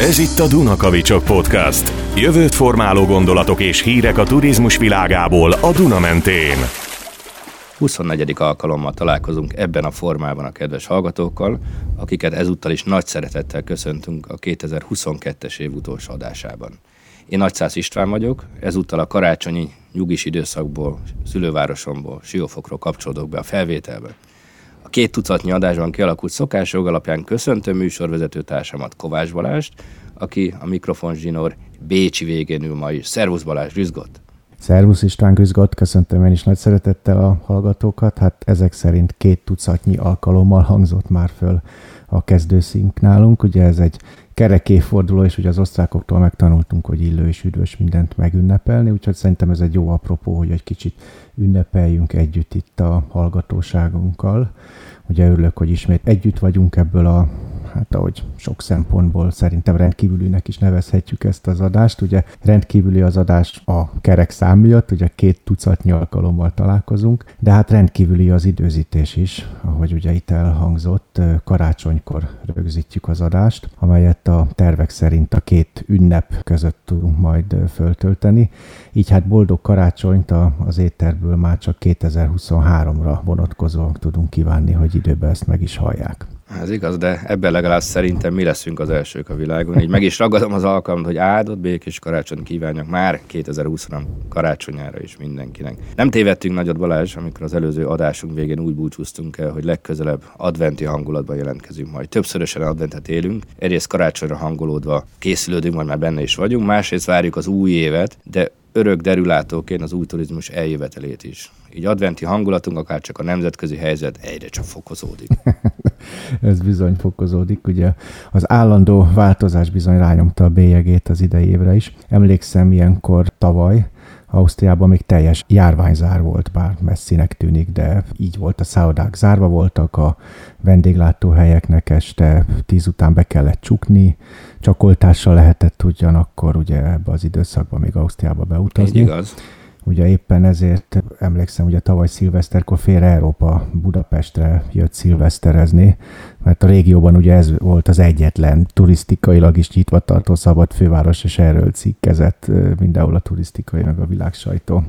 Ez itt a Dunakavicsok Podcast. Jövőt formáló gondolatok és hírek a turizmus világából a Duna mentén. 24. alkalommal találkozunk ebben a formában a kedves hallgatókkal, akiket ezúttal is nagy szeretettel köszöntünk a 2022-es év utolsó adásában. Én Nagyszász István vagyok, ezúttal a karácsonyi nyugis időszakból, szülővárosomból, Siófokról kapcsolódok be a felvételbe. Két tucatnyi adásban kialakult szokásjog alapján köszöntöm műsorvezető társamat Kovács Balást, aki a mikrofon zsinór Bécsi végén ül ma is. Szervusz Balázs, Rüzgott! Szervusz István Güzgott, köszöntöm én is nagy szeretettel a hallgatókat. Hát ezek szerint két tucatnyi alkalommal hangzott már föl a kezdőszink nálunk. Ugye ez egy kerek évforduló, és ugye az osztrákoktól megtanultunk, hogy illő és üdvös mindent megünnepelni, úgyhogy szerintem ez egy jó apropó, hogy egy kicsit ünnepeljünk együtt itt a hallgatóságunkkal. Ugye örülök, hogy ismét együtt vagyunk ebből a hát ahogy sok szempontból szerintem rendkívülinek is nevezhetjük ezt az adást. Ugye rendkívüli az adás a kerek szám miatt, ugye két tucatnyi alkalommal találkozunk, de hát rendkívüli az időzítés is, ahogy ugye itt elhangzott, karácsonykor rögzítjük az adást, amelyet a tervek szerint a két ünnep között tudunk majd föltölteni. Így hát boldog karácsonyt az éterből már csak 2023-ra vonatkozóan tudunk kívánni, hogy időben ezt meg is hallják. Ez igaz, de ebben legalább szerintem mi leszünk az elsők a világon. Így meg is ragadom az alkalmat, hogy áldott békés karácsony kívánjak már 2020 karácsonyára is mindenkinek. Nem tévedtünk nagyot Balázs, amikor az előző adásunk végén úgy búcsúztunk el, hogy legközelebb adventi hangulatban jelentkezünk majd. Többszörösen adventet élünk, egyrészt karácsonyra hangolódva készülődünk, majd már benne is vagyunk, másrészt várjuk az új évet, de örök derülátóként az új turizmus eljövetelét is. Így adventi hangulatunk, akár csak a nemzetközi helyzet egyre csak fokozódik. Ez bizony fokozódik, ugye az állandó változás bizony rányomta a bélyegét az idei évre is. Emlékszem ilyenkor tavaly, Ausztriában még teljes járványzár volt, bár messzinek tűnik, de így volt a szállodák zárva voltak, a vendéglátóhelyeknek este tíz után be kellett csukni, csak oltással lehetett ugyanakkor ugye ebbe az időszakban még Ausztriába beutazni. Így igaz. Ugye éppen ezért emlékszem, hogy a tavaly szilveszterkor fél Európa Budapestre jött szilveszterezni, mert a régióban ugye ez volt az egyetlen turisztikailag is nyitva tartó szabad főváros, és erről cikkezett mindenhol a turisztikai, meg a világsajtó.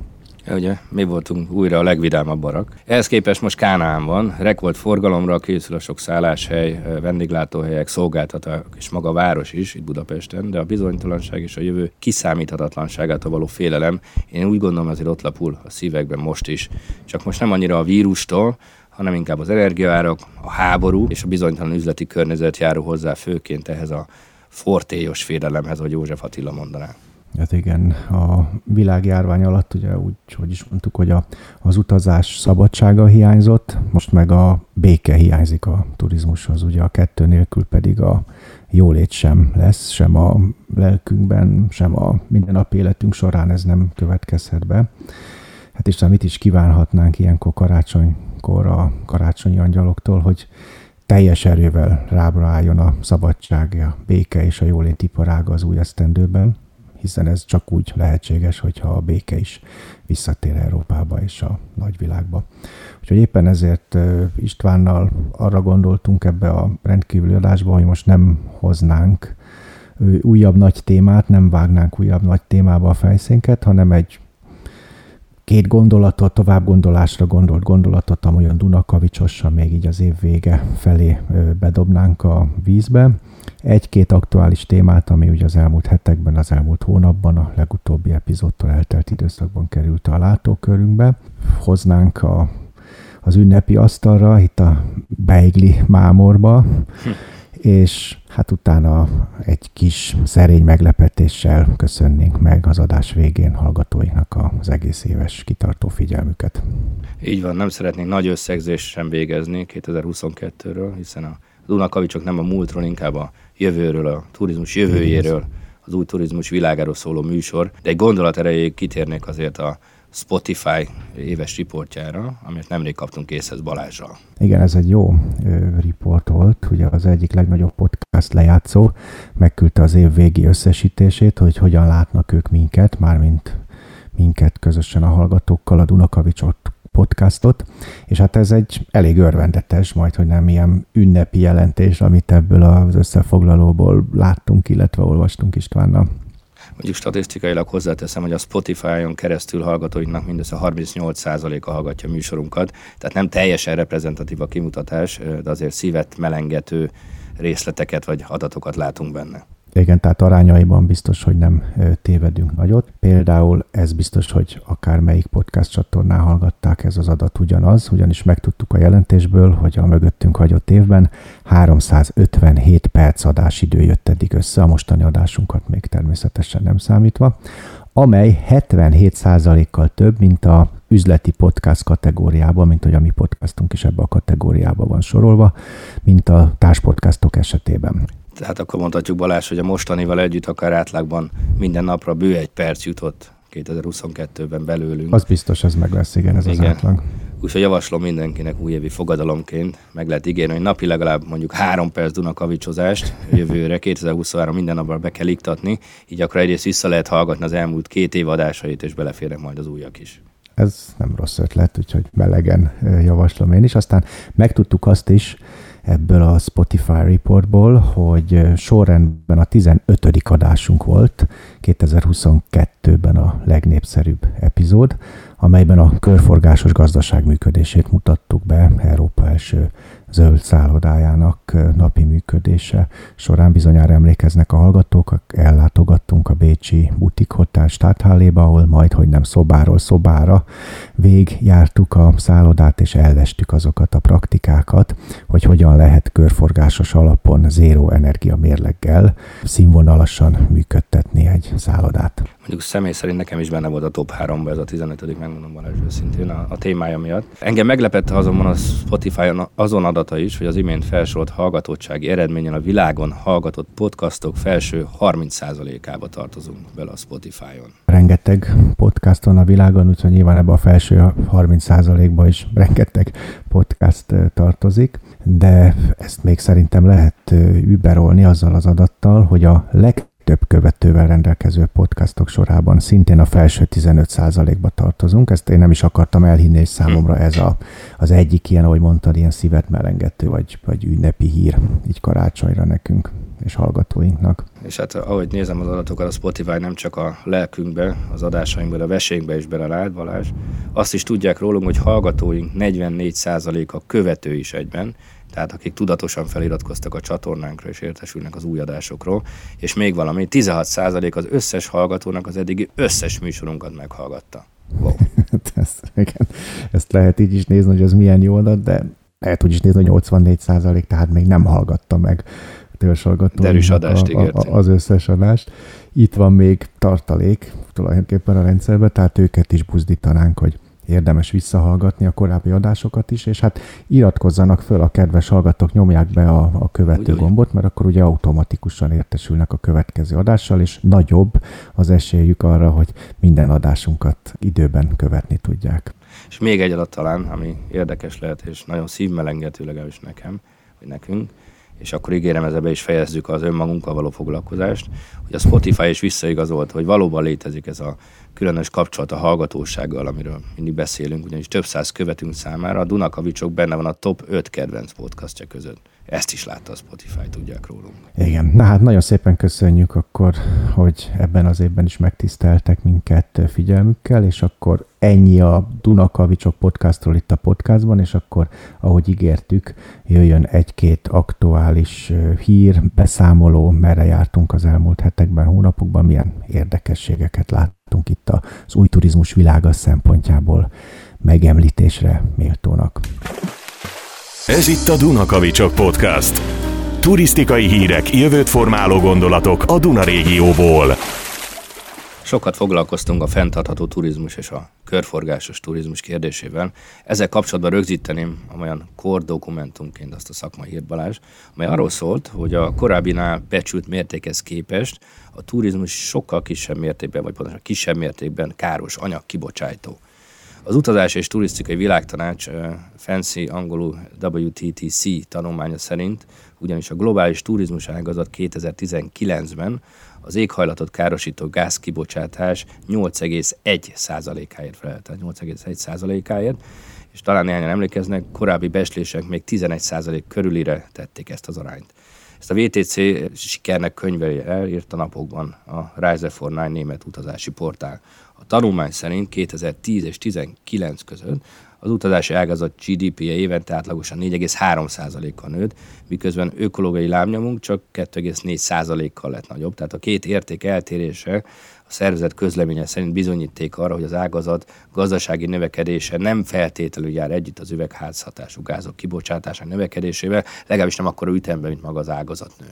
Ugye, mi voltunk újra a legvidámabb barak. Ehhez képest most Kánaán van, rek volt forgalomra, készül a sok szálláshely, vendéglátóhelyek, szolgáltatók és maga a város is itt Budapesten, de a bizonytalanság és a jövő kiszámíthatatlanságától való félelem, én úgy gondolom azért ott lapul a szívekben most is. Csak most nem annyira a vírustól, hanem inkább az energiaárak, a háború és a bizonytalan üzleti környezet járó hozzá főként ehhez a fortélyos félelemhez, hogy József Attila mondaná. Hát igen, a világjárvány alatt ugye úgy, hogy is mondtuk, hogy a, az utazás szabadsága hiányzott, most meg a béke hiányzik a turizmushoz, ugye a kettő nélkül pedig a jólét sem lesz, sem a lelkünkben, sem a mindennapi életünk során ez nem következhet be. Hát és mit is kívánhatnánk ilyenkor karácsonykor a karácsonyi angyaloktól, hogy teljes erővel rábra álljon a szabadság, a béke és a jólét iparága az új esztendőben hiszen ez csak úgy lehetséges, hogyha a béke is visszatér Európába és a nagyvilágba. Úgyhogy éppen ezért Istvánnal arra gondoltunk ebbe a rendkívüli adásba, hogy most nem hoznánk újabb nagy témát, nem vágnánk újabb nagy témába a fejszénket, hanem egy két gondolatot, tovább gondolásra gondolt gondolatot, amolyan Dunakavicsosan még így az év vége felé bedobnánk a vízbe. Egy-két aktuális témát, ami ugye az elmúlt hetekben, az elmúlt hónapban, a legutóbbi epizódtól eltelt időszakban került a látókörünkbe. Hoznánk a, az ünnepi asztalra, itt a Beigli mámorba, és hát utána egy kis szerény meglepetéssel köszönnénk meg az adás végén hallgatóinknak az egész éves kitartó figyelmüket. Így van, nem szeretnénk nagy összegzést sem végezni 2022-ről, hiszen a Dunakavicsok nem a múltról, inkább a jövőről, a turizmus jövőjéről, az új turizmus világáról szóló műsor, de egy gondolat erejéig kitérnék azért a Spotify éves riportjára, amit nemrég kaptunk észhez Balázsral. Igen, ez egy jó riport volt. Ugye az egyik legnagyobb podcast lejátszó megküldte az év végi összesítését, hogy hogyan látnak ők minket, mármint minket közösen a hallgatókkal, a Dunakavicsot podcastot, és hát ez egy elég örvendetes, majd hogy nem ilyen ünnepi jelentés, amit ebből az összefoglalóból láttunk, illetve olvastunk Istvánnal. Mondjuk statisztikailag hozzáteszem, hogy a Spotify-on keresztül hallgatóinknak mindössze 38%-a hallgatja műsorunkat, tehát nem teljesen reprezentatív a kimutatás, de azért szívet melengető részleteket vagy adatokat látunk benne. Igen, tehát arányaiban biztos, hogy nem tévedünk nagyot. Például ez biztos, hogy akár melyik podcast csatornán hallgatták, ez az adat ugyanaz, ugyanis megtudtuk a jelentésből, hogy a mögöttünk hagyott évben 357 perc adásidő jött eddig össze, a mostani adásunkat még természetesen nem számítva, amely 77%-kal több, mint a üzleti podcast kategóriában, mint hogy a mi podcastunk is ebbe a kategóriába van sorolva, mint a társpodcastok esetében. Tehát akkor mondhatjuk Balázs, hogy a mostanival együtt akár átlagban minden napra bő egy perc jutott 2022-ben belőlünk. Az biztos, ez meg lesz, igen, ez igen. az átlag. Úgyhogy javaslom mindenkinek újévi fogadalomként, meg lehet ígérni, hogy napi legalább mondjuk három perc Dunakavicsozást jövőre, 2023 minden napban be kell iktatni, így akkor egyrészt vissza lehet hallgatni az elmúlt két év adásait, és beleférnek majd az újak is. Ez nem rossz ötlet, úgyhogy melegen javaslom én is. Aztán megtudtuk azt is, ebből a Spotify reportból, hogy sorrendben a 15. adásunk volt, 2022-ben a legnépszerűbb epizód, amelyben a körforgásos gazdaság működését mutattuk be Európa első zöld szállodájának napi működése során bizonyára emlékeznek a hallgatók, ellátogattunk a Bécsi Butik Hotel Stadthalléba, ahol majd, hogy nem szobáról szobára végigjártuk a szállodát, és ellestük azokat a praktikákat, hogy hogyan lehet körforgásos alapon zéró energia mérleggel színvonalasan működtetni egy szállodát. Mondjuk személy szerint nekem is benne volt a top 3 ez a 15 megmondom Balázs őszintén a, a témája miatt. Engem meglepett azonban a Spotify-on azon adata is, hogy az imént felsorolt hallgatottsági eredményen a világon hallgatott podcastok felső 30%-ába tartozunk bele a Spotify-on. Rengeteg podcast van a világon, úgyhogy nyilván ebbe a felső 30%-ba is rengeteg podcast tartozik, de ezt még szerintem lehet überolni azzal az adattal, hogy a leg több követővel rendelkező podcastok sorában szintén a felső 15%-ba tartozunk. Ezt én nem is akartam elhinni, és számomra ez a, az egyik ilyen, ahogy mondtad, ilyen szívet melengető, vagy, vagy ünnepi hír így karácsonyra nekünk és hallgatóinknak. És hát ahogy nézem az adatokat, a Spotify nem csak a lelkünkbe, az adásainkba, a vesénkbe is belelát, Balázs. Azt is tudják rólunk, hogy hallgatóink 44%-a követő is egyben, tehát akik tudatosan feliratkoztak a csatornánkra és értesülnek az új adásokról, és még valami, 16% az összes hallgatónak az eddigi összes műsorunkat meghallgatta. Wow. ezt, igen, ezt lehet így is nézni, hogy ez milyen jó adat, de lehet úgy is nézni, hogy 84% tehát még nem hallgatta meg törzshallgatóinknak adást a, a, az összes adást. Itt van még tartalék tulajdonképpen a rendszerben, tehát őket is buzdítanánk, hogy érdemes visszahallgatni a korábbi adásokat is, és hát iratkozzanak föl a kedves hallgatók, nyomják be a, a követő gombot, mert akkor ugye automatikusan értesülnek a következő adással, és nagyobb az esélyük arra, hogy minden adásunkat időben követni tudják. És még egy adat talán, ami érdekes lehet, és nagyon szívmelengető legalábbis nekem, vagy nekünk, és akkor ígérem, ezzel be is fejezzük az önmagunkkal való foglalkozást, hogy a Spotify is visszaigazolt, hogy valóban létezik ez a különös kapcsolat a hallgatósággal, amiről mindig beszélünk, ugyanis több száz követünk számára. A Dunakavicsok benne van a top 5 kedvenc podcastja között. Ezt is látta a Spotify, tudják rólunk. Igen, na hát nagyon szépen köszönjük akkor, hogy ebben az évben is megtiszteltek minket figyelmükkel, és akkor ennyi a Dunakavicsok podcastról itt a podcastban, és akkor, ahogy ígértük, jöjjön egy-két aktuális hír, beszámoló, merre jártunk az elmúlt hetekben, hónapokban, milyen érdekességeket láttunk itt az új turizmus világa szempontjából megemlítésre méltónak. Ez itt a Dunakavicsok Podcast. Turisztikai hírek, jövőt formáló gondolatok a Duna régióból. Sokat foglalkoztunk a fenntartható turizmus és a körforgásos turizmus kérdésével. Ezzel kapcsolatban rögzíteném olyan kor dokumentumként azt a szakmai hírt amely arról szólt, hogy a korábbinál becsült mértékhez képest a turizmus sokkal kisebb mértékben, vagy pontosan kisebb mértékben káros anyag kibocsátó. Az Utazás és Turisztikai Világtanács fancy angolul WTTC tanulmánya szerint ugyanis a globális turizmus ágazat 2019-ben az éghajlatot károsító gázkibocsátás 8,1%-áért felelt, tehát 8,1%-áért, és talán néhányan emlékeznek, korábbi beslések még 11% körülire tették ezt az arányt. Ezt a VTC sikernek könyveli el, írt a napokban a Rise for Nine német utazási portál. A tanulmány szerint 2010 és 2019 között az utazási ágazat GDP-je évente átlagosan 4,3%-kal nőtt, miközben ökológiai lábnyomunk csak 2,4%-kal lett nagyobb. Tehát a két érték eltérése a szervezet közleménye szerint bizonyíték arra, hogy az ágazat gazdasági növekedése nem feltétlenül jár együtt az üvegházhatású gázok kibocsátása növekedésével, legalábbis nem akkor ütemben, mint maga az ágazat nő.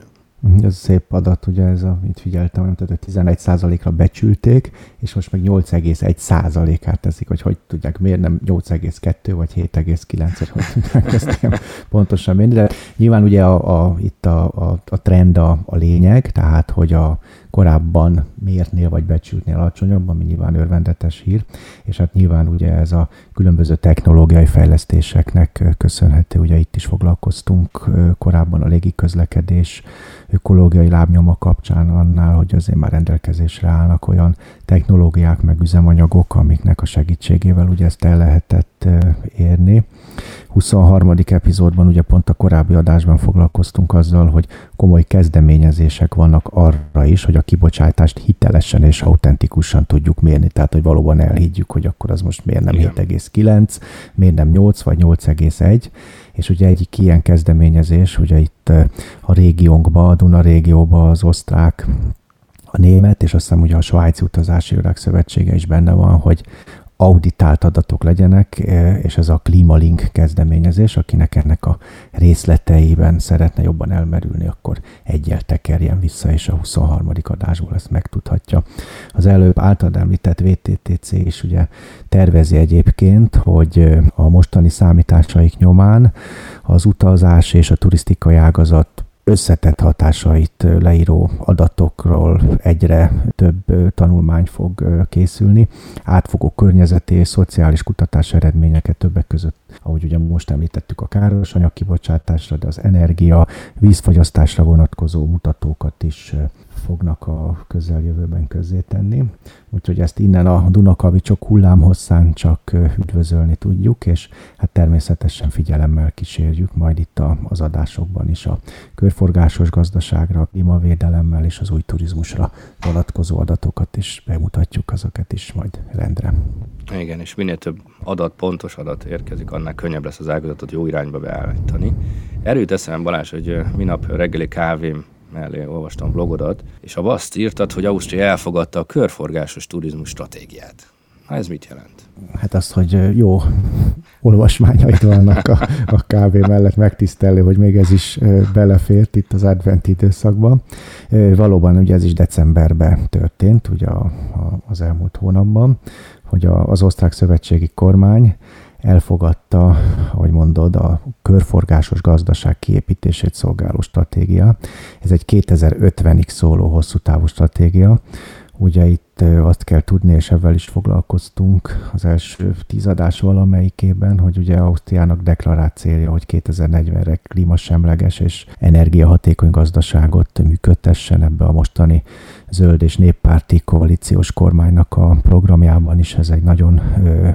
Ez szép adat, ugye ez, amit figyeltem, nem tudom, 11%-ra becsülték, és most meg 8,1%-át teszik, hogy hogy tudják, miért nem 8,2 vagy 7,9-et, hogy tudják ezt pontosan mérni. De nyilván ugye a, a, itt a, a, a trend a, a lényeg, tehát hogy a korábban mértnél vagy becsültnél alacsonyabb, ami nyilván örvendetes hír, és hát nyilván ugye ez a különböző technológiai fejlesztéseknek köszönhető, ugye itt is foglalkoztunk korábban a légiközlekedés ökológiai lábnyoma kapcsán annál, hogy azért már rendelkezésre állnak olyan technológiák, meg üzemanyagok, amiknek a segítségével ugye ezt el lehetett érni. 23. epizódban ugye pont a korábbi adásban foglalkoztunk azzal, hogy komoly kezdeményezések vannak arra is, hogy a kibocsátást hitelesen és autentikusan tudjuk mérni, tehát hogy valóban elhiggyük, hogy akkor az most miért nem 7,9, miért nem 8 vagy 8,1, és ugye egyik ilyen kezdeményezés, ugye itt a régiónkban, a Duna régióban az osztrák a német, és azt hiszem ugye a svájci utazási szövetsége is benne van, hogy auditált adatok legyenek, e, és ez a Klimalink kezdeményezés, akinek ennek a részleteiben szeretne jobban elmerülni, akkor egyel tekerjen vissza, és a 23. adásból ezt megtudhatja. Az előbb általad említett VTTC is ugye tervezi egyébként, hogy a mostani számításaik nyomán az utazás és a turisztikai ágazat összetett hatásait leíró adatokról egyre több tanulmány fog készülni. Átfogó környezeti és szociális kutatás eredményeket többek között, ahogy ugye most említettük a káros anyagkibocsátásra, de az energia, vízfogyasztásra vonatkozó mutatókat is fognak a közeljövőben tenni. Úgyhogy ezt innen a Dunakavicsok hullámhosszán csak üdvözölni tudjuk, és hát természetesen figyelemmel kísérjük majd itt az adásokban is a körforgásos gazdaságra, a klímavédelemmel és az új turizmusra vonatkozó adatokat is bemutatjuk, azokat is majd rendre. Igen, és minél több adat, pontos adat érkezik, annál könnyebb lesz az ágazatot jó irányba beállítani. Erőt eszem, Balázs, hogy minap reggeli kávém mellé olvastam blogodat, és a azt írtad, hogy Ausztria elfogadta a körforgásos turizmus stratégiát. Na ez mit jelent? Hát azt, hogy jó olvasmányaid vannak a, a kávé mellett megtisztelő, hogy még ez is belefért itt az advent időszakban. Valóban ugye ez is decemberben történt, ugye a, a, az elmúlt hónapban, hogy a, az osztrák szövetségi kormány elfogadta, ahogy mondod, a körforgásos gazdaság kiépítését szolgáló stratégia. Ez egy 2050-ig szóló hosszú távú stratégia. Ugye itt azt kell tudni, és ebben is foglalkoztunk az első tízadás valamelyikében, hogy ugye Ausztriának deklarált célja, hogy 2040-re klímasemleges és energiahatékony gazdaságot működtessen ebbe a mostani zöld és néppárti koalíciós kormánynak a programjában is ez egy nagyon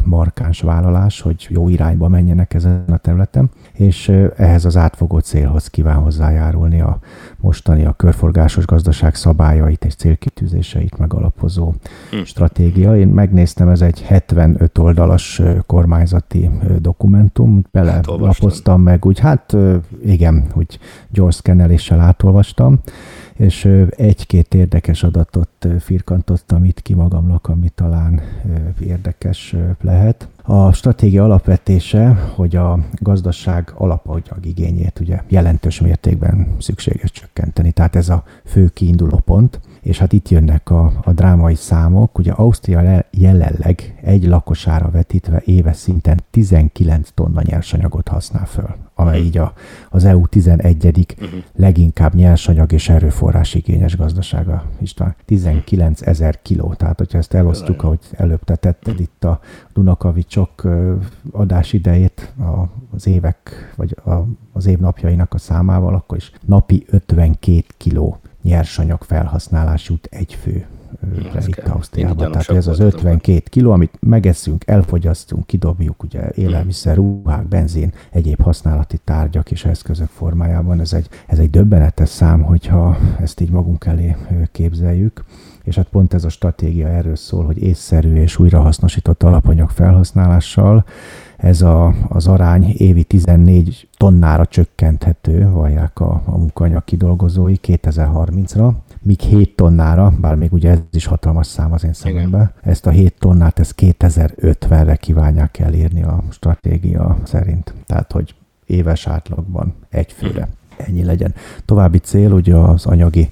markáns vállalás, hogy jó irányba menjenek ezen a területen, és ehhez az átfogó célhoz kíván hozzájárulni a mostani a körforgásos gazdaság szabályait és célkitűzéseit megalapozó hm. stratégia. Én megnéztem, ez egy 75 oldalas kormányzati dokumentum, belelapoztam meg, úgy hát igen, hogy gyors szkenneléssel átolvastam, és egy-két érdekes adatot firkantottam itt ki magamnak, ami talán érdekes lehet. A stratégia alapvetése, hogy a gazdaság alapanyag igényét ugye jelentős mértékben szükséges csökkenteni, tehát ez a fő kiinduló pont és hát itt jönnek a, a drámai számok. Ugye Ausztria jelenleg egy lakosára vetítve éves szinten 19 tonna nyersanyagot használ föl, amely így a, az EU 11. Uh-huh. leginkább nyersanyag és erőforrás igényes gazdasága. István, 19 ezer kiló. Tehát, hogyha ezt elosztjuk, ahogy előbb te tetted itt a Dunakavicsok adás idejét az évek, vagy az év napjainak a számával, akkor is napi 52 kiló nyersanyag felhasználás jut egy fő itt Ausztriában. Tehát ez az 52 kiló, amit megeszünk, elfogyasztunk, kidobjuk, ugye élelmiszer, ruhák, benzin, egyéb használati tárgyak és eszközök formájában. Ez egy, ez egy döbbenetes szám, hogyha ezt így magunk elé képzeljük. És hát pont ez a stratégia erről szól, hogy észszerű és újrahasznosított alapanyag felhasználással ez a, az arány évi 14 tonnára csökkenthető, vallják a, a munkanyag kidolgozói 2030-ra, míg 7 tonnára, bár még ugye ez is hatalmas szám az én szememben, ezt a 7 tonnát ezt 2050-re kívánják elérni a stratégia szerint. Tehát, hogy éves átlagban egy főre ennyi legyen. További cél ugye az anyagi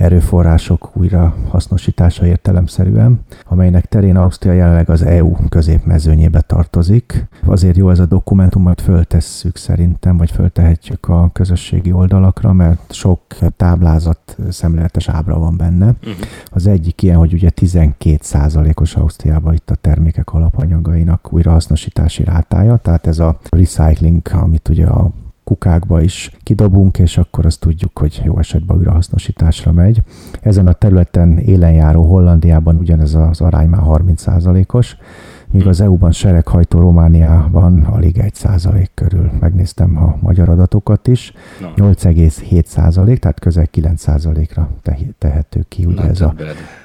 erőforrások újra hasznosítása értelemszerűen, amelynek terén Ausztria jelenleg az EU középmezőnyébe tartozik. Azért jó ez a dokumentum, majd föltesszük szerintem, vagy föltehetjük a közösségi oldalakra, mert sok táblázat, szemléletes ábra van benne. Uh-huh. Az egyik ilyen, hogy ugye 12%-os Ausztriában itt a termékek alapanyagainak újrahasznosítási rátája, tehát ez a recycling, amit ugye a kukákba is kidobunk, és akkor azt tudjuk, hogy jó esetben újrahasznosításra megy. Ezen a területen élenjáró Hollandiában ugyanez az arány már 30%-os, míg az EU-ban sereghajtó Romániában alig 1 százalék körül. Megnéztem a magyar adatokat is. 8,7 százalék, tehát közel 9 százalékra tehető ki. Ugye ez a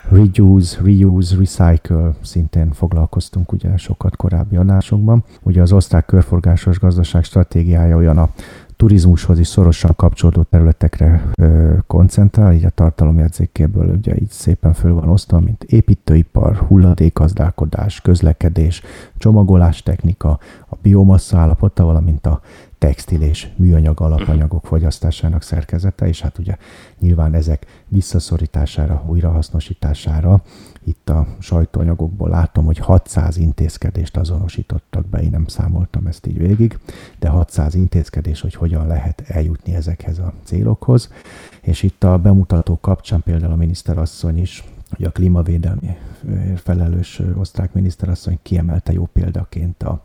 reduce, reuse, recycle szintén foglalkoztunk ugye sokat korábbi adásokban. Ugye az osztrák körforgásos gazdaság stratégiája olyan a turizmushoz is szorosan kapcsolódó területekre ö, koncentrál, így a tartalomjegyzékéből ugye így szépen föl van osztva, mint építőipar, hulladékazdálkodás, közlekedés, csomagolás technika, a biomassa állapota, valamint a textil és műanyag alapanyagok fogyasztásának szerkezete, és hát ugye nyilván ezek visszaszorítására, újrahasznosítására itt a sajtóanyagokból látom, hogy 600 intézkedést azonosítottak be, én nem számoltam ezt így végig, de 600 intézkedés, hogy hogyan lehet eljutni ezekhez a célokhoz. És itt a bemutató kapcsán például a miniszterasszony is hogy a klímavédelmi felelős osztrák miniszterasszony kiemelte jó példaként a,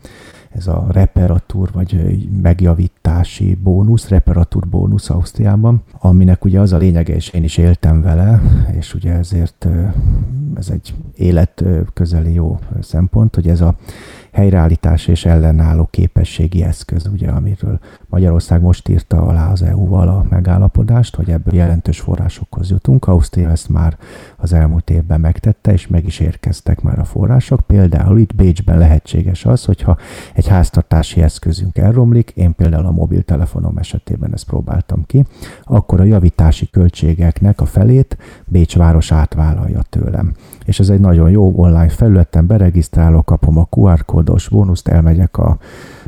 ez a reparatúr vagy megjavítási bónusz, reparatúr bónusz Ausztriában, aminek ugye az a lényege, és én is éltem vele, és ugye ezért ez egy életközeli jó szempont, hogy ez a helyreállítás és ellenálló képességi eszköz, ugye, amiről Magyarország most írta alá az EU-val a megállapodást, hogy ebből jelentős forrásokhoz jutunk. Ausztria ezt már az elmúlt évben megtette, és meg is érkeztek már a források. Például itt Bécsben lehetséges az, hogyha egy háztartási eszközünk elromlik, én például a mobiltelefonom esetében ezt próbáltam ki, akkor a javítási költségeknek a felét Bécs város átvállalja tőlem. És ez egy nagyon jó online felületen, beregisztrálok, kapom a QR kódos bónuszt, elmegyek a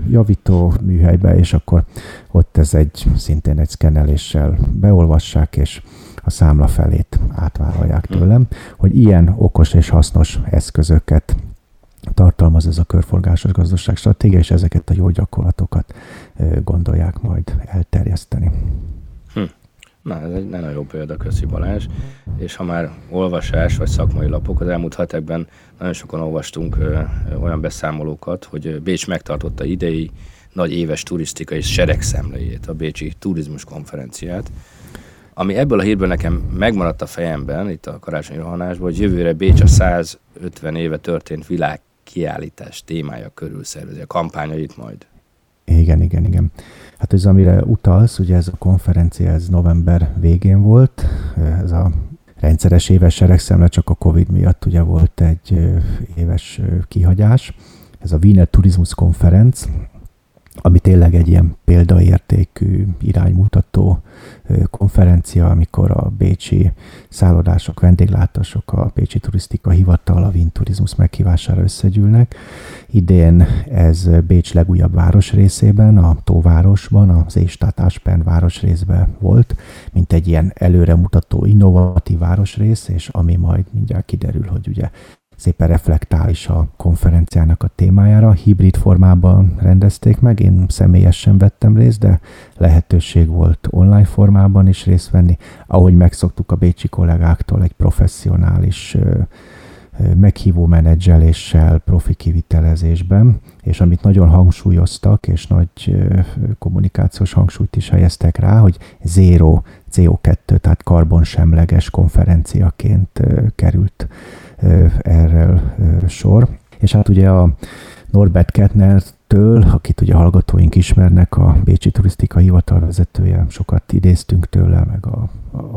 javító műhelybe, és akkor ott ez egy szintén egy szkenneléssel beolvassák, és a számla felét átvállalják hm. tőlem, hogy ilyen okos és hasznos eszközöket tartalmaz ez a körforgásos gazdaság stratégia, és ezeket a jó gyakorlatokat gondolják majd elterjeszteni. Na, ez egy nagyon jó példa, köszi Balázs. És ha már olvasás vagy szakmai lapok, az elmúlt hetekben nagyon sokan olvastunk ö, ö, olyan beszámolókat, hogy Bécs megtartotta idei nagy éves turisztikai seregszemlejét, a Bécsi Turizmus Konferenciát, ami ebből a hírből nekem megmaradt a fejemben, itt a karácsonyi rohanásban, hogy jövőre Bécs a 150 éve történt világ kiállítás témája körül szervezi a kampányait majd. Igen, igen, igen. Hát ez, amire utalsz, ugye ez a konferencia, ez november végén volt, ez a rendszeres éves seregszemle, csak a Covid miatt ugye volt egy éves kihagyás. Ez a Wiener Tourismus Konferenz, ami tényleg egy ilyen példaértékű, iránymutató konferencia, amikor a bécsi szállodások, vendéglátások, a Bécsi Turisztika Hivatal, a Vinturizmus meghívására összegyűlnek. Idén ez Bécs legújabb városrészében, a Tóvárosban, az Éstát Áspen városrészben volt, mint egy ilyen előremutató, innovatív városrész, és ami majd mindjárt kiderül, hogy ugye szépen reflektál is a konferenciának a témájára. Hibrid formában rendezték meg, én személyesen vettem részt, de lehetőség volt online formában is részt venni, ahogy megszoktuk a bécsi kollégáktól egy professzionális meghívó menedzseléssel, profi kivitelezésben, és amit nagyon hangsúlyoztak, és nagy kommunikációs hangsúlyt is helyeztek rá, hogy zéro CO2, tehát karbonsemleges konferenciaként került erről sor. És hát ugye a Norbert Kettner től, akit ugye hallgatóink ismernek, a Bécsi Turisztika Hivatal vezetője, sokat idéztünk tőle, meg a,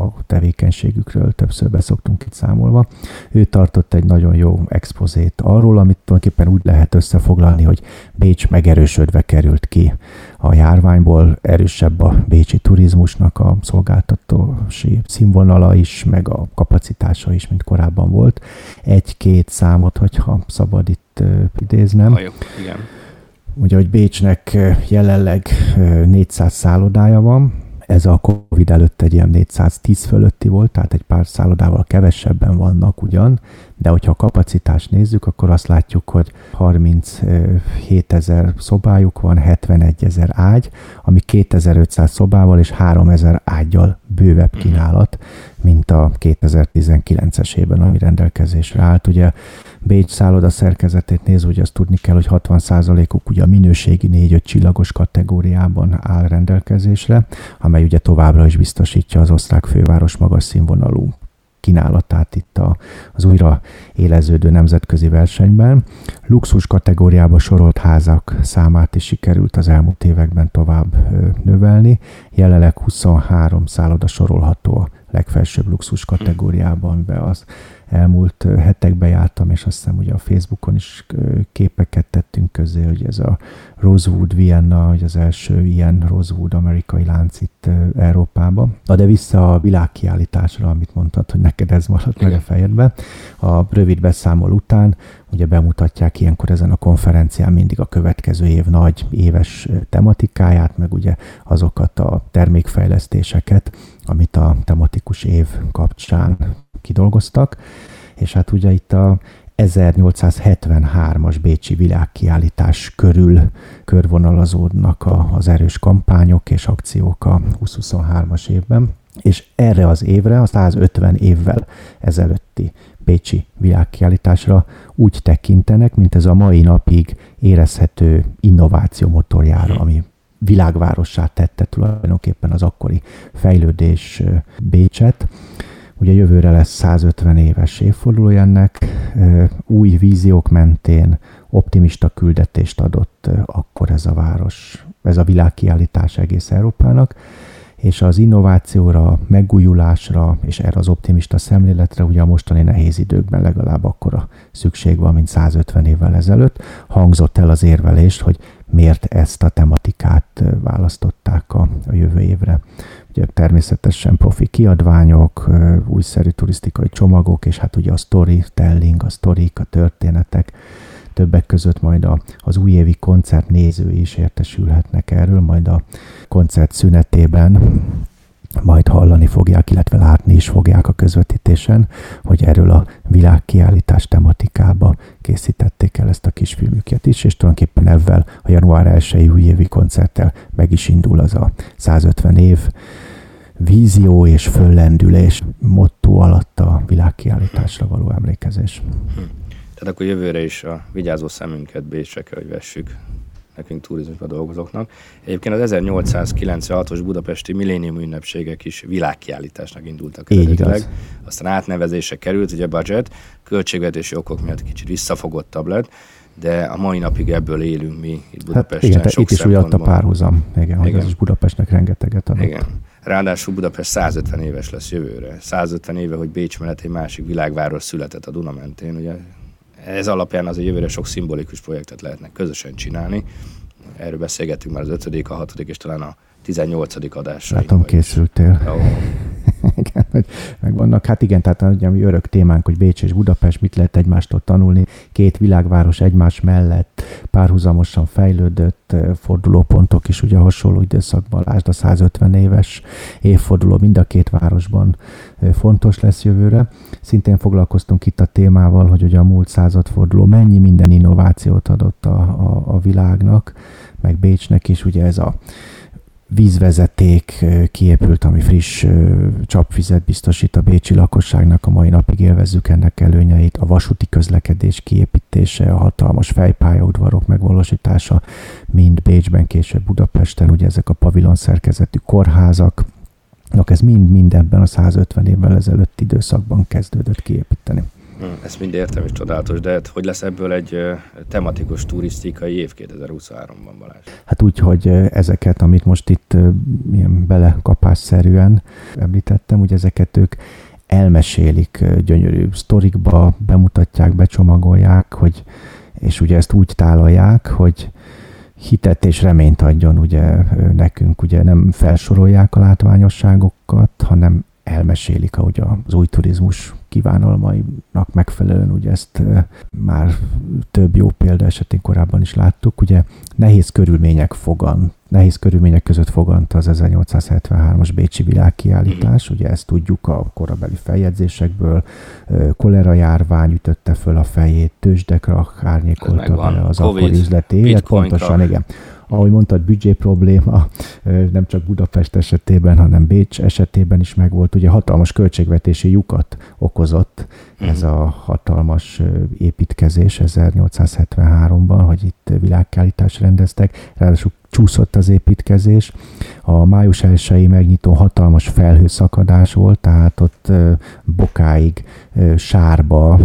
a tevékenységükről többször beszoktunk itt számolva. Ő tartott egy nagyon jó expozét arról, amit tulajdonképpen úgy lehet összefoglalni, hogy Bécs megerősödve került ki a járványból, erősebb a bécsi turizmusnak a szolgáltatósi színvonala is, meg a kapacitása is, mint korábban volt. Egy-két számot, hogyha szabad itt idéznem. Hajó, igen Ugye, hogy Bécsnek jelenleg 400 szállodája van, ez a Covid előtt egy ilyen 410 fölötti volt, tehát egy pár szállodával kevesebben vannak ugyan, de hogyha a kapacitást nézzük, akkor azt látjuk, hogy 37 ezer szobájuk van, 71 ezer ágy, ami 2500 szobával és 3000 ágyal bővebb mhm. kínálat, mint a 2019-es évben, ami rendelkezésre állt. Ugye Bécs szálloda szerkezetét nézve, hogy azt tudni kell, hogy 60%-uk ugye a minőségi 4-5 csillagos kategóriában áll rendelkezésre, amely ugye továbbra is biztosítja az osztrák főváros magas színvonalú kínálatát itt a, az újra éleződő nemzetközi versenyben. Luxus kategóriába sorolt házak számát is sikerült az elmúlt években tovább növelni. Jelenleg 23 szálloda sorolható a legfelsőbb luxus kategóriában, amiben az elmúlt hetekben jártam, és azt hiszem ugye a Facebookon is képeket tettünk közé, hogy ez a Rosewood Vienna, hogy az első ilyen Rosewood amerikai lánc itt Európában. Na de vissza a világkiállításra, amit mondtad, hogy neked ez maradt meg a fejedbe. A rövid beszámol után ugye bemutatják ilyenkor ezen a konferencián mindig a következő év nagy éves tematikáját, meg ugye azokat a termékfejlesztéseket, amit a tematikus év kapcsán kidolgoztak, és hát ugye itt a 1873-as Bécsi világkiállítás körül körvonalazódnak a, az erős kampányok és akciók a 2023-as évben, és erre az évre, a 150 évvel ezelőtti Bécsi világkiállításra úgy tekintenek, mint ez a mai napig érezhető innováció motorjára, ami világvárossá tette tulajdonképpen az akkori fejlődés Bécset. Ugye jövőre lesz 150 éves évfordulója ennek, új víziók mentén optimista küldetést adott akkor ez a város, ez a világkiállítás egész Európának, és az innovációra, megújulásra és erre az optimista szemléletre ugye a mostani nehéz időkben legalább akkora szükség van, mint 150 évvel ezelőtt. Hangzott el az érvelés, hogy miért ezt a tematikát választották a, a jövő évre. Ugye természetesen profi kiadványok, újszerű turisztikai csomagok, és hát ugye a storytelling, a sztorik, a történetek, többek között majd a, az újévi koncert nézői is értesülhetnek erről, majd a koncert szünetében majd hallani fogják, illetve látni is fogják a közvetítésen, hogy erről a világkiállítás tematikába készítették el ezt a kisfilmüket is, és tulajdonképpen ebben a január 1-i újévi koncerttel meg is indul az a 150 év vízió és föllendülés motto alatt a világkiállításra való emlékezés. Hm. Tehát akkor jövőre is a vigyázó szemünket Bécsre kell, hogy vessük nekünk turizmusban dolgozóknak. Egyébként az 1896-os budapesti millénium ünnepségek is világkiállításnak indultak eredetileg. Aztán átnevezése került, ugye budget, költségvetési okok miatt kicsit visszafogottabb lett, de a mai napig ebből élünk mi itt hát Budapesten. Hát igen, sok itt is úgy a párhuzam, igen, igen. hogy ez is Budapestnek rengeteget adott. Igen. Ráadásul Budapest 150 éves lesz jövőre. 150 éve, hogy Bécs mellett egy másik világváros született a Duna mentén. Ugye ez alapján az a jövőre sok szimbolikus projektet lehetnek közösen csinálni. erről beszélgetünk már az ötödik, a hatodik és talán a 18. adásra. Látom, készültél. Jó. igen, hogy megvannak. Hát igen, tehát ugye mi örök témánk, hogy Bécs és Budapest mit lehet egymástól tanulni. Két világváros egymás mellett párhuzamosan fejlődött fordulópontok is ugye hasonló időszakban, lásd a 150 éves évforduló mind a két városban fontos lesz jövőre. Szintén foglalkoztunk itt a témával, hogy ugye a múlt századforduló mennyi minden innovációt adott a, a, a világnak, meg Bécsnek is, ugye ez a vízvezeték kiépült, ami friss csapvizet biztosít a bécsi lakosságnak, a mai napig élvezzük ennek előnyeit, a vasúti közlekedés kiépítése, a hatalmas fejpályaudvarok megvalósítása, mind Bécsben, később Budapesten, ugye ezek a pavilon szerkezetű kórházak, ez mind-mind ebben a 150 évvel ezelőtt időszakban kezdődött kiépíteni. Hm, ezt mind értem, és csodálatos, de hát hogy lesz ebből egy tematikus turisztikai év 2023-ban, Balázs? Hát úgy, hogy ezeket, amit most itt ilyen belekapásszerűen említettem, hogy ezeket ők elmesélik gyönyörű sztorikba, bemutatják, becsomagolják, hogy, és ugye ezt úgy tálalják, hogy hitet és reményt adjon ugye nekünk, ugye nem felsorolják a látványosságokat, hanem elmesélik, ahogy az új turizmus kívánalmainak megfelelően, ugye ezt már több jó példa esetén korábban is láttuk, ugye nehéz körülmények fogan, nehéz körülmények között fogant az 1873-as Bécsi világkiállítás, ugye ezt tudjuk a korabeli feljegyzésekből, kolera járvány ütötte föl a fejét, tőzsdekre árnyékolta bele az COVID, akkori üzleti élet, pontosan, igen ahogy mondtad, büdzsé probléma nem csak Budapest esetében, hanem Bécs esetében is megvolt. Ugye hatalmas költségvetési lyukat okozott mm. ez a hatalmas építkezés 1873-ban, hogy itt világkállítást rendeztek. Ráadásul csúszott az építkezés. A május 1 megnyitó hatalmas felhőszakadás volt, tehát ott bokáig sárba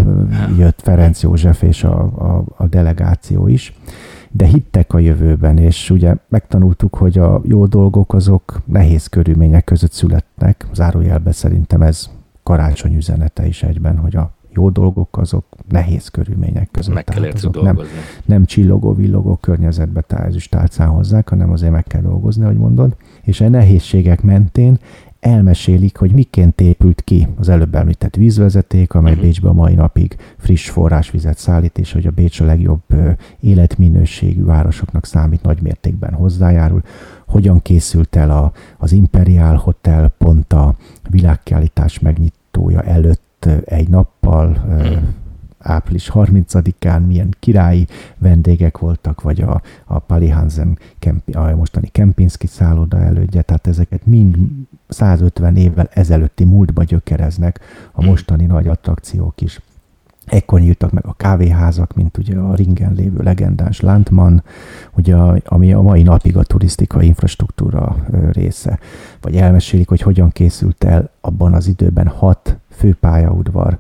jött Ferenc József és a, a, a delegáció is de hittek a jövőben, és ugye megtanultuk, hogy a jó dolgok azok nehéz körülmények között születnek. Zárójelben szerintem ez karácsony üzenete is egyben, hogy a jó dolgok azok nehéz körülmények között. Meg kell azok nem, nem csillogó, villogó környezetbe tálcán hozzák, hanem azért meg kell dolgozni, ahogy mondod. És a nehézségek mentén elmesélik, hogy miként épült ki az előbb említett vízvezeték, amely uh-huh. Bécsbe a mai napig friss forrásvizet szállít, és hogy a Bécs a legjobb életminőségű városoknak számít nagy mértékben hozzájárul. Hogyan készült el a, az Imperial Hotel pont a világkiállítás megnyitója előtt egy nappal, uh-huh április 30-án milyen királyi vendégek voltak, vagy a, a Pali Hansen Kempi, a mostani Kempinski szálloda elődje, tehát ezeket mind 150 évvel ezelőtti múltba gyökereznek a mostani nagy attrakciók is. Ekkor nyíltak meg a kávéházak, mint ugye a ringen lévő legendás Landman, ugye, ami a mai napig a turisztikai infrastruktúra része. Vagy elmesélik, hogy hogyan készült el abban az időben hat főpályaudvar,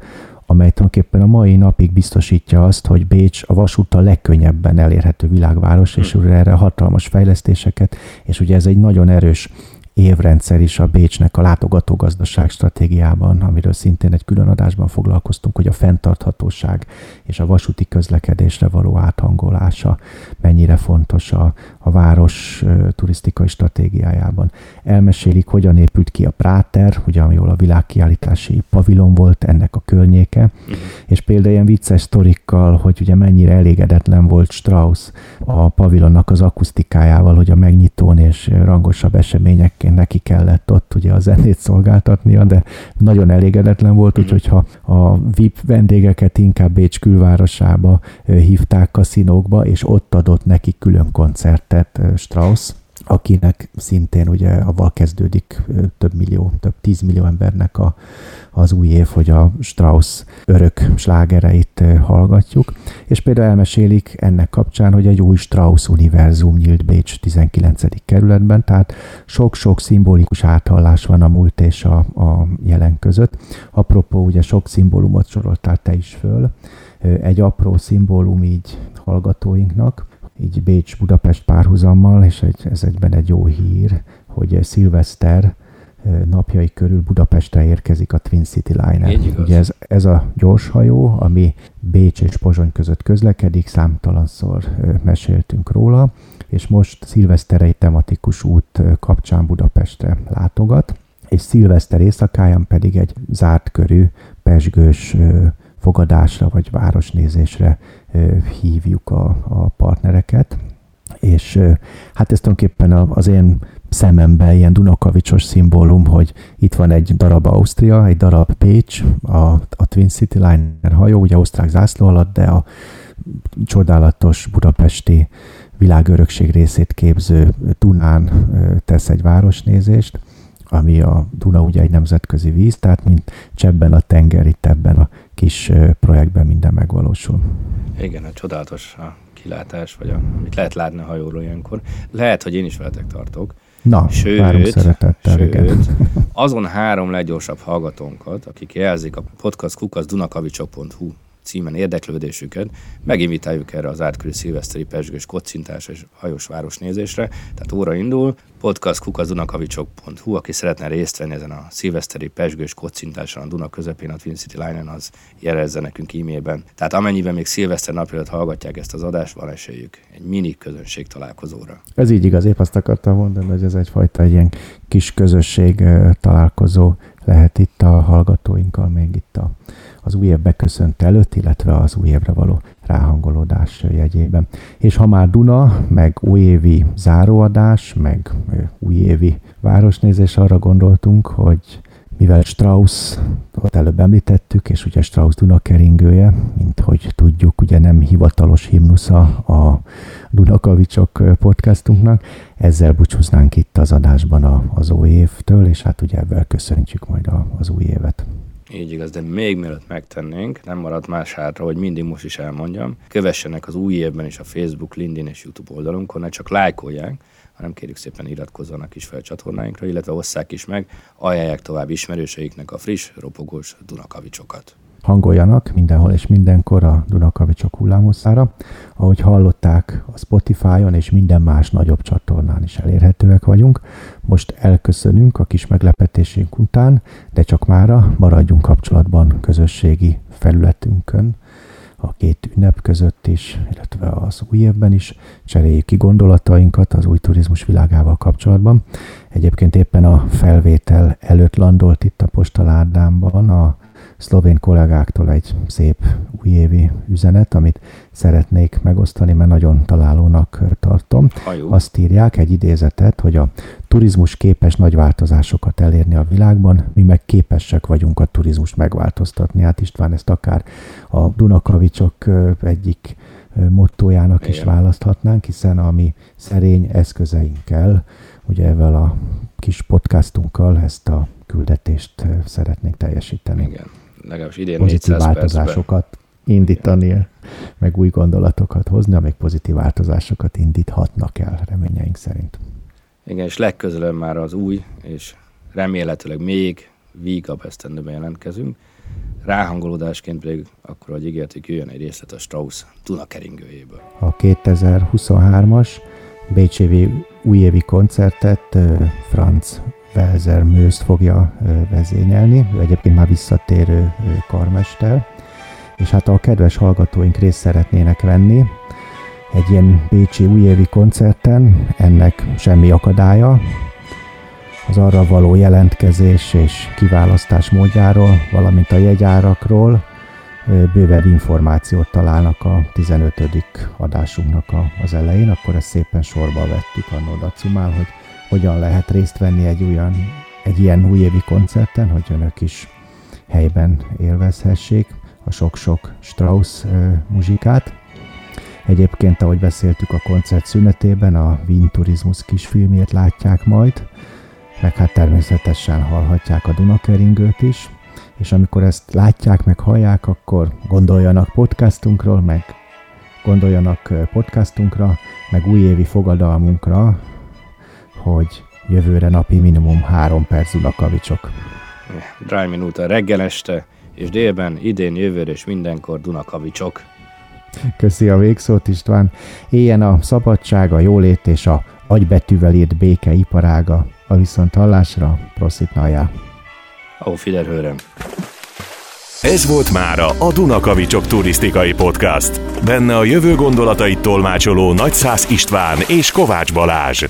amely tulajdonképpen a mai napig biztosítja azt, hogy Bécs a vasúttal legkönnyebben elérhető világváros, és hm. erre hatalmas fejlesztéseket, és ugye ez egy nagyon erős évrendszer is a Bécsnek a látogatógazdaság stratégiában, amiről szintén egy külön adásban foglalkoztunk, hogy a fenntarthatóság és a vasúti közlekedésre való áthangolása mennyire fontos a, a város turisztikai stratégiájában. Elmesélik, hogyan épült ki a Práter, ugye, ami a világkiállítási pavilon volt, ennek a környéke, és például ilyen vicces sztorikkal, hogy ugye mennyire elégedetlen volt Strauss a pavilonnak az akusztikájával, hogy a megnyitón és rangosabb eseményekként neki kellett ott ugye a zenét szolgáltatnia, de nagyon elégedetlen volt, mhm. úgyhogy ha a VIP vendégeket inkább Bécs külvárosába hívták kaszinókba, és ott adott neki külön koncertet Strauss, akinek szintén ugye avval kezdődik több millió, több tízmillió embernek a, az új év, hogy a Strauss örök slágereit hallgatjuk, és például elmesélik ennek kapcsán, hogy egy új Strauss univerzum nyílt Bécs 19. kerületben, tehát sok-sok szimbolikus áthallás van a múlt és a, a jelen között. Apropó, ugye sok szimbólumot soroltál te is föl, egy apró szimbólum így hallgatóinknak, így Bécs-Budapest párhuzammal, és egy, ez egyben egy jó hír, hogy szilveszter napjai körül Budapestre érkezik a Twin City Liner. Ugye ez, ez a gyorshajó, ami Bécs és Pozsony között közlekedik, számtalanszor meséltünk róla. és most szilveszter egy tematikus út kapcsán Budapestre látogat, és szilveszter éjszakáján pedig egy zárt körű, pesgős fogadásra vagy városnézésre hívjuk a, a partnereket, és hát ez tulajdonképpen az én szememben ilyen Dunakavicsos szimbólum, hogy itt van egy darab Ausztria, egy darab Pécs, a, a Twin City Liner hajó, ugye osztrák zászló alatt, de a csodálatos budapesti világörökség részét képző Dunán tesz egy városnézést, ami a Duna ugye egy nemzetközi víz, tehát mint csebben a tenger, itt ebben a kis projektben minden megvalósul. Igen, a csodálatos a kilátás, vagy a, amit lehet látni a hajóról ilyenkor. Lehet, hogy én is veletek tartok. Na, sőt, szeretettel, sőt, igen. azon három leggyorsabb hallgatónkat, akik jelzik a podcast kukaszdunakavicsok.hu címen érdeklődésüket, meginvitáljuk erre az átkörű szilveszteri pesgős kocintás és hajós városnézésre. Tehát óra indul, podcast kukazunakavicsok.hu, aki szeretne részt venni ezen a szilveszteri pesgős kocintáson a Duna közepén, a Twin City Line-en, az jelezze nekünk e-mailben. Tehát amennyiben még szilveszter napjelölt hallgatják ezt az adást, van esélyük egy mini közönség találkozóra. Ez így igaz, épp azt akartam mondani, hogy ez egyfajta egy ilyen kis közösség találkozó lehet itt a hallgatóinkkal, még itt a az új év beköszönt előtt, illetve az új évre való ráhangolódás jegyében. És ha már Duna, meg újévi záróadás, meg újévi városnézés, arra gondoltunk, hogy mivel Strauss, ott előbb említettük, és ugye Strauss Duna keringője, mint hogy tudjuk, ugye nem hivatalos himnusza a Dunakavicsok podcastunknak, ezzel búcsúznánk itt az adásban az új évtől, és hát ugye ebben köszöntjük majd az új évet. Így igaz, de még mielőtt megtennénk, nem maradt más hátra, hogy mindig most is elmondjam, kövessenek az új évben is a Facebook, LinkedIn és YouTube oldalunkon, ne csak lájkolják, hanem kérjük szépen iratkozzanak is fel csatornáinkra, illetve osszák is meg, ajánlják tovább ismerőseiknek a friss, ropogós Dunakavicsokat hangoljanak mindenhol és mindenkor a Dunakavicsok hullámoszára. Ahogy hallották, a Spotify-on és minden más nagyobb csatornán is elérhetőek vagyunk. Most elköszönünk a kis meglepetésünk után, de csak mára maradjunk kapcsolatban közösségi felületünkön, a két ünnep között is, illetve az új évben is cseréljük ki gondolatainkat az új turizmus világával kapcsolatban. Egyébként éppen a felvétel előtt landolt itt a postaládámban a szlovén kollégáktól egy szép újévi üzenet, amit szeretnék megosztani, mert nagyon találónak tartom. Azt írják, egy idézetet, hogy a turizmus képes nagy változásokat elérni a világban, mi meg képesek vagyunk a turizmust megváltoztatni. Hát István ezt akár a Dunakavicsok egyik mottójának Igen. is választhatnánk, hiszen a mi szerény eszközeinkkel, ugye ezzel a kis podcastunkkal ezt a küldetést szeretnénk teljesíteni. Igen legalábbis idén pozitív változásokat percben. indítani, Igen. meg új gondolatokat hozni, amik pozitív változásokat indíthatnak el, reményeink szerint. Igen, és legközelebb már az új, és remélhetőleg még vígabb esztendőben jelentkezünk. Ráhangolódásként pedig akkor, hogy ígértük, jöjjön egy részlet a Strauss Duna keringőjéből. A 2023-as Bécsévi újévi koncertet Franz Welser Mőzt fogja vezényelni, ő egyébként már visszatérő karmester, és hát a kedves hallgatóink részt szeretnének venni egy ilyen bécsi újévi koncerten, ennek semmi akadálya, az arra való jelentkezés és kiválasztás módjáról, valamint a jegyárakról bővebb információt találnak a 15. adásunknak az elején, akkor ezt szépen sorba vettük a Dacumál, hogy hogyan lehet részt venni egy olyan, egy ilyen újévi koncerten, hogy önök is helyben élvezhessék a sok-sok Strauss muzsikát. Egyébként, ahogy beszéltük a koncert szünetében, a Wien Turizmus kisfilmjét látják majd, meg hát természetesen hallhatják a Dunakeringőt is, és amikor ezt látják, meg hallják, akkor gondoljanak podcastunkról, meg gondoljanak podcastunkra, meg újévi fogadalmunkra, hogy jövőre napi minimum három perc Dunakavicsok. Dry Minuta reggel este, és délben, idén, jövőre és mindenkor Dunakavicsok. Köszi a végszót István. Éljen a szabadság, a jólét és a agybetűvel írt béke iparága. A viszont hallásra, proszit najá. Auf Wiederhören. Ez volt mára a Dunakavicsok turisztikai podcast. Benne a jövő gondolatait tolmácsoló Nagyszász István és Kovács Balázs.